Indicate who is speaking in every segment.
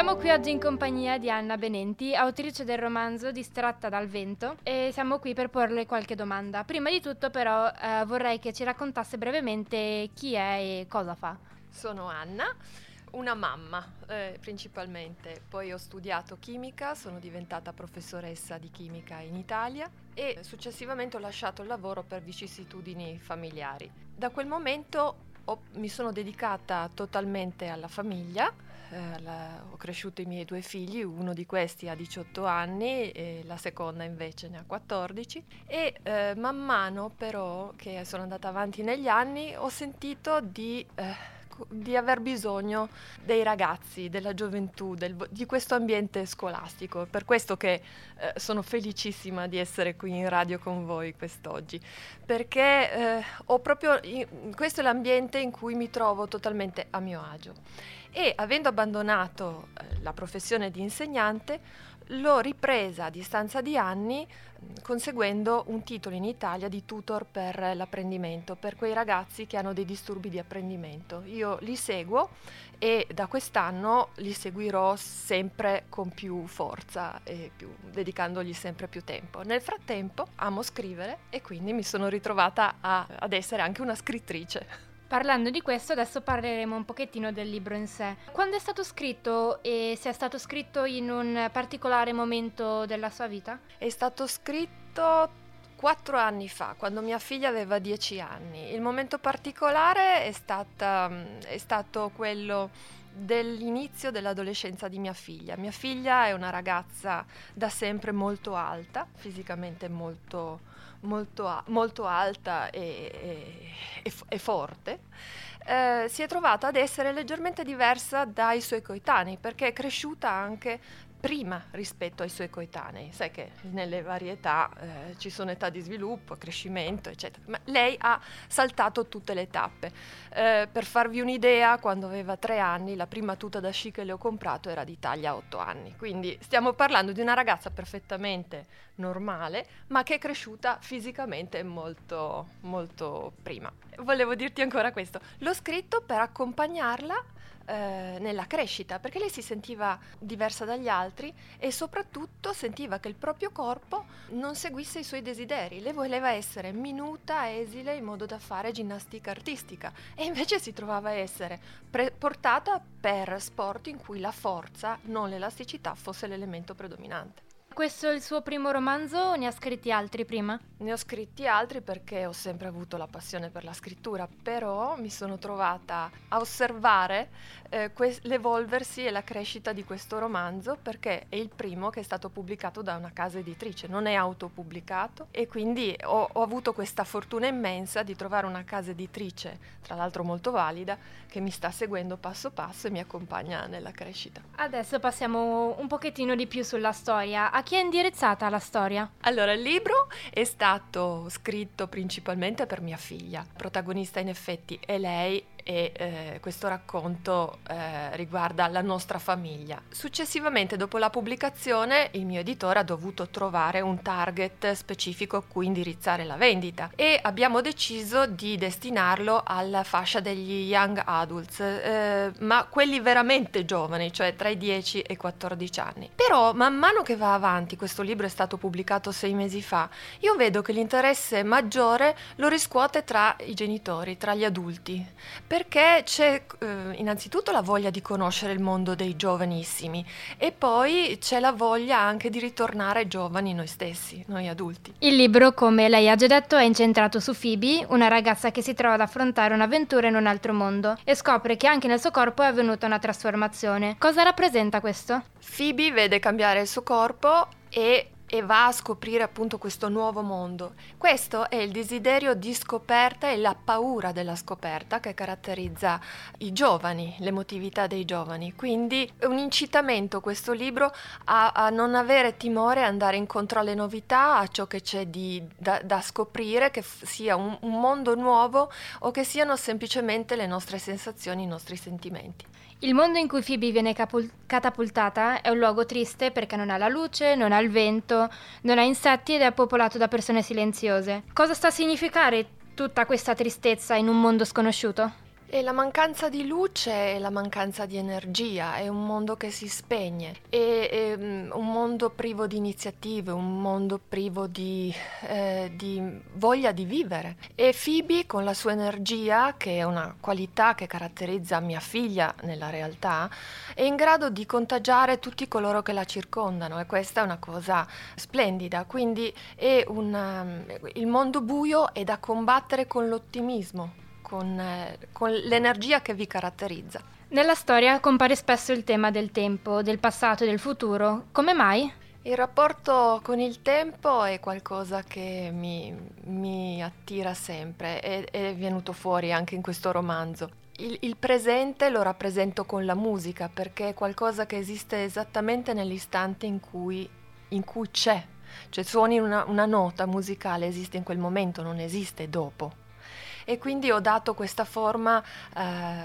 Speaker 1: Siamo qui oggi in compagnia di Anna Benenti, autrice del romanzo Distratta dal vento e siamo qui per porle qualche domanda. Prima di tutto però eh, vorrei che ci raccontasse brevemente chi è e cosa fa.
Speaker 2: Sono Anna, una mamma eh, principalmente, poi ho studiato chimica, sono diventata professoressa di chimica in Italia e successivamente ho lasciato il lavoro per vicissitudini familiari. Da quel momento ho, mi sono dedicata totalmente alla famiglia eh, la, ho cresciuto i miei due figli, uno di questi ha 18 anni e la seconda invece ne ha 14 e eh, man mano però che sono andata avanti negli anni ho sentito di... Eh, di aver bisogno dei ragazzi, della gioventù, del, di questo ambiente scolastico. Per questo che eh, sono felicissima di essere qui in radio con voi quest'oggi, perché eh, proprio, questo è l'ambiente in cui mi trovo totalmente a mio agio e avendo abbandonato eh, la professione di insegnante l'ho ripresa a distanza di anni conseguendo un titolo in Italia di tutor per l'apprendimento, per quei ragazzi che hanno dei disturbi di apprendimento. Io li seguo e da quest'anno li seguirò sempre con più forza e più, dedicandogli sempre più tempo. Nel frattempo amo scrivere e quindi mi sono ritrovata a, ad essere anche una scrittrice.
Speaker 1: Parlando di questo, adesso parleremo un pochettino del libro in sé. Quando è stato scritto e se è stato scritto in un particolare momento della sua vita?
Speaker 2: È stato scritto quattro anni fa, quando mia figlia aveva dieci anni. Il momento particolare è, stata, è stato quello dell'inizio dell'adolescenza di mia figlia. Mia figlia è una ragazza da sempre molto alta, fisicamente molto molto, molto alta e, e, e forte, eh, si è trovata ad essere leggermente diversa dai suoi coetanei perché è cresciuta anche prima rispetto ai suoi coetanei. Sai che nelle varie età eh, ci sono età di sviluppo, crescimento, eccetera. Ma lei ha saltato tutte le tappe. Eh, per farvi un'idea, quando aveva tre anni, la prima tuta da sci che le ho comprato era di taglia otto anni. Quindi stiamo parlando di una ragazza perfettamente normale, ma che è cresciuta fisicamente molto, molto prima. Volevo dirti ancora questo. L'ho scritto per accompagnarla eh, nella crescita, perché lei si sentiva diversa dagli altri e soprattutto sentiva che il proprio corpo non seguisse i suoi desideri. Lei voleva essere minuta, esile, in modo da fare ginnastica artistica e invece si trovava a essere pre- portata per sport in cui la forza, non l'elasticità, fosse l'elemento predominante.
Speaker 1: Questo è il suo primo romanzo o ne ha scritti altri prima?
Speaker 2: Ne ho scritti altri perché ho sempre avuto la passione per la scrittura, però mi sono trovata a osservare eh, que- l'evolversi e la crescita di questo romanzo perché è il primo che è stato pubblicato da una casa editrice, non è autopubblicato e quindi ho, ho avuto questa fortuna immensa di trovare una casa editrice, tra l'altro molto valida, che mi sta seguendo passo passo e mi accompagna nella crescita.
Speaker 1: Adesso passiamo un pochettino di più sulla storia. A chi è indirizzata la storia?
Speaker 2: Allora, il libro è stato scritto principalmente per mia figlia. Protagonista in effetti è lei e eh, questo racconto eh, riguarda la nostra famiglia. Successivamente, dopo la pubblicazione, il mio editore ha dovuto trovare un target specifico a cui indirizzare la vendita e abbiamo deciso di destinarlo alla fascia degli young adults, eh, ma quelli veramente giovani, cioè tra i 10 e i 14 anni. Però, man mano che va avanti, questo libro è stato pubblicato sei mesi fa, io vedo che l'interesse maggiore lo riscuote tra i genitori, tra gli adulti perché c'è eh, innanzitutto la voglia di conoscere il mondo dei giovanissimi e poi c'è la voglia anche di ritornare giovani noi stessi, noi adulti.
Speaker 1: Il libro, come lei ha già detto, è incentrato su Phoebe, una ragazza che si trova ad affrontare un'avventura in un altro mondo e scopre che anche nel suo corpo è avvenuta una trasformazione. Cosa rappresenta questo?
Speaker 2: Phoebe vede cambiare il suo corpo e e va a scoprire appunto questo nuovo mondo. Questo è il desiderio di scoperta e la paura della scoperta che caratterizza i giovani, l'emotività dei giovani. Quindi è un incitamento questo libro a, a non avere timore, andare incontro alle novità, a ciò che c'è di, da, da, scoprire, che f- sia un, un mondo nuovo o che siano semplicemente le nostre sensazioni, i nostri sentimenti.
Speaker 1: Il mondo in cui Phoebe viene capul- catapultata è un luogo triste perché non ha la luce, non ha il vento, non ha insetti ed è popolato da persone silenziose. Cosa sta a significare tutta questa tristezza in un mondo sconosciuto?
Speaker 2: E la mancanza di luce è la mancanza di energia, è un mondo che si spegne, è mm, un mondo privo di iniziative, un mondo privo di, eh, di, voglia di vivere. E Phoebe con la sua energia, che è una qualità che caratterizza mia figlia nella realtà, è in grado di contagiare tutti coloro che la circondano e questa è una cosa splendida. Quindi una, mm, il mondo buio è da combattere con l'ottimismo con, eh, con l'energia che vi caratterizza.
Speaker 1: Nella storia compare spesso il tema del tempo, del passato e del futuro. Come mai?
Speaker 2: Il rapporto con il tempo è qualcosa che mi, mi attira sempre, è, è, venuto fuori anche in questo romanzo. Il, il, presente lo rappresento con la musica perché è qualcosa che esiste esattamente nell'istante in cui, in cui c'è. Cioè suoni una, una nota musicale, esiste in quel momento, non esiste dopo e quindi ho dato questa forma eh,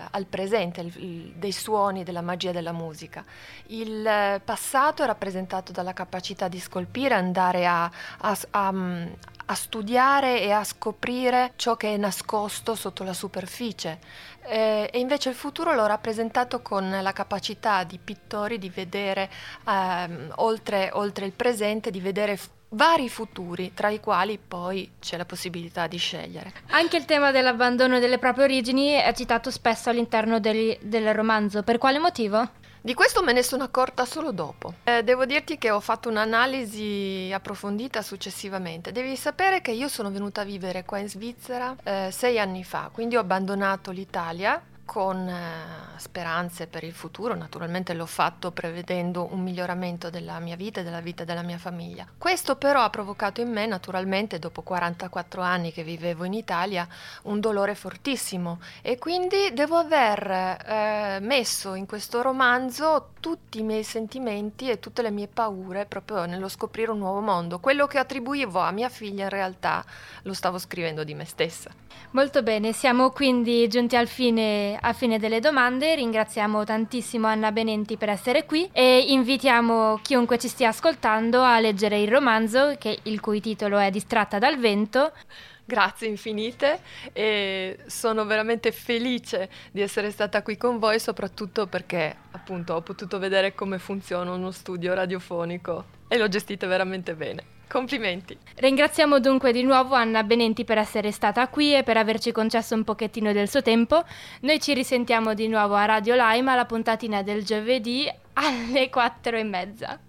Speaker 2: al presente, il, il, dei suoni, della magia della musica. Il passato è rappresentato dalla capacità di scolpire, andare a, a, a, a studiare e a scoprire ciò che è nascosto sotto la superficie. Eh, e invece il futuro l'ho rappresentato con la capacità di pittori di vedere ehm, oltre, oltre il presente, di vedere vari futuri, tra i quali poi c'è la possibilità di scegliere.
Speaker 1: Anche il tema dell'abbandono delle proprie origini è citato spesso all'interno del, del romanzo. Per quale motivo?
Speaker 2: Di questo me ne sono accorta solo dopo. Eh, devo dirti che ho fatto un'analisi approfondita successivamente. Devi sapere che io sono venuta a vivere qua in Svizzera eh, sei anni fa, quindi ho abbandonato l'Italia con eh, speranze per il futuro, naturalmente l'ho fatto prevedendo un miglioramento della mia vita e della vita della mia famiglia. Questo però ha provocato in me, naturalmente dopo 44 anni che vivevo in Italia, un dolore fortissimo e quindi devo aver eh, messo in questo romanzo tutti i miei sentimenti e tutte le mie paure proprio nello scoprire un nuovo mondo. Quello che attribuivo a mia figlia in realtà lo stavo scrivendo di me stessa.
Speaker 1: Molto bene, siamo quindi giunti al fine, a fine delle domande. Ringraziamo tantissimo Anna Benenti per essere qui e invitiamo chiunque ci stia ascoltando a leggere il romanzo, che, il cui titolo è Distratta dal vento.
Speaker 2: Grazie infinite e sono veramente felice di essere stata qui con voi, soprattutto perché appunto ho potuto vedere come funziona uno studio radiofonico e lo gestite veramente bene. Complimenti.
Speaker 1: Ringraziamo dunque di nuovo Anna Benenti per essere stata qui e per averci concesso un pochettino del suo tempo. Noi ci risentiamo di nuovo a Radio Lime alla puntatina del giovedì alle quattro e mezza.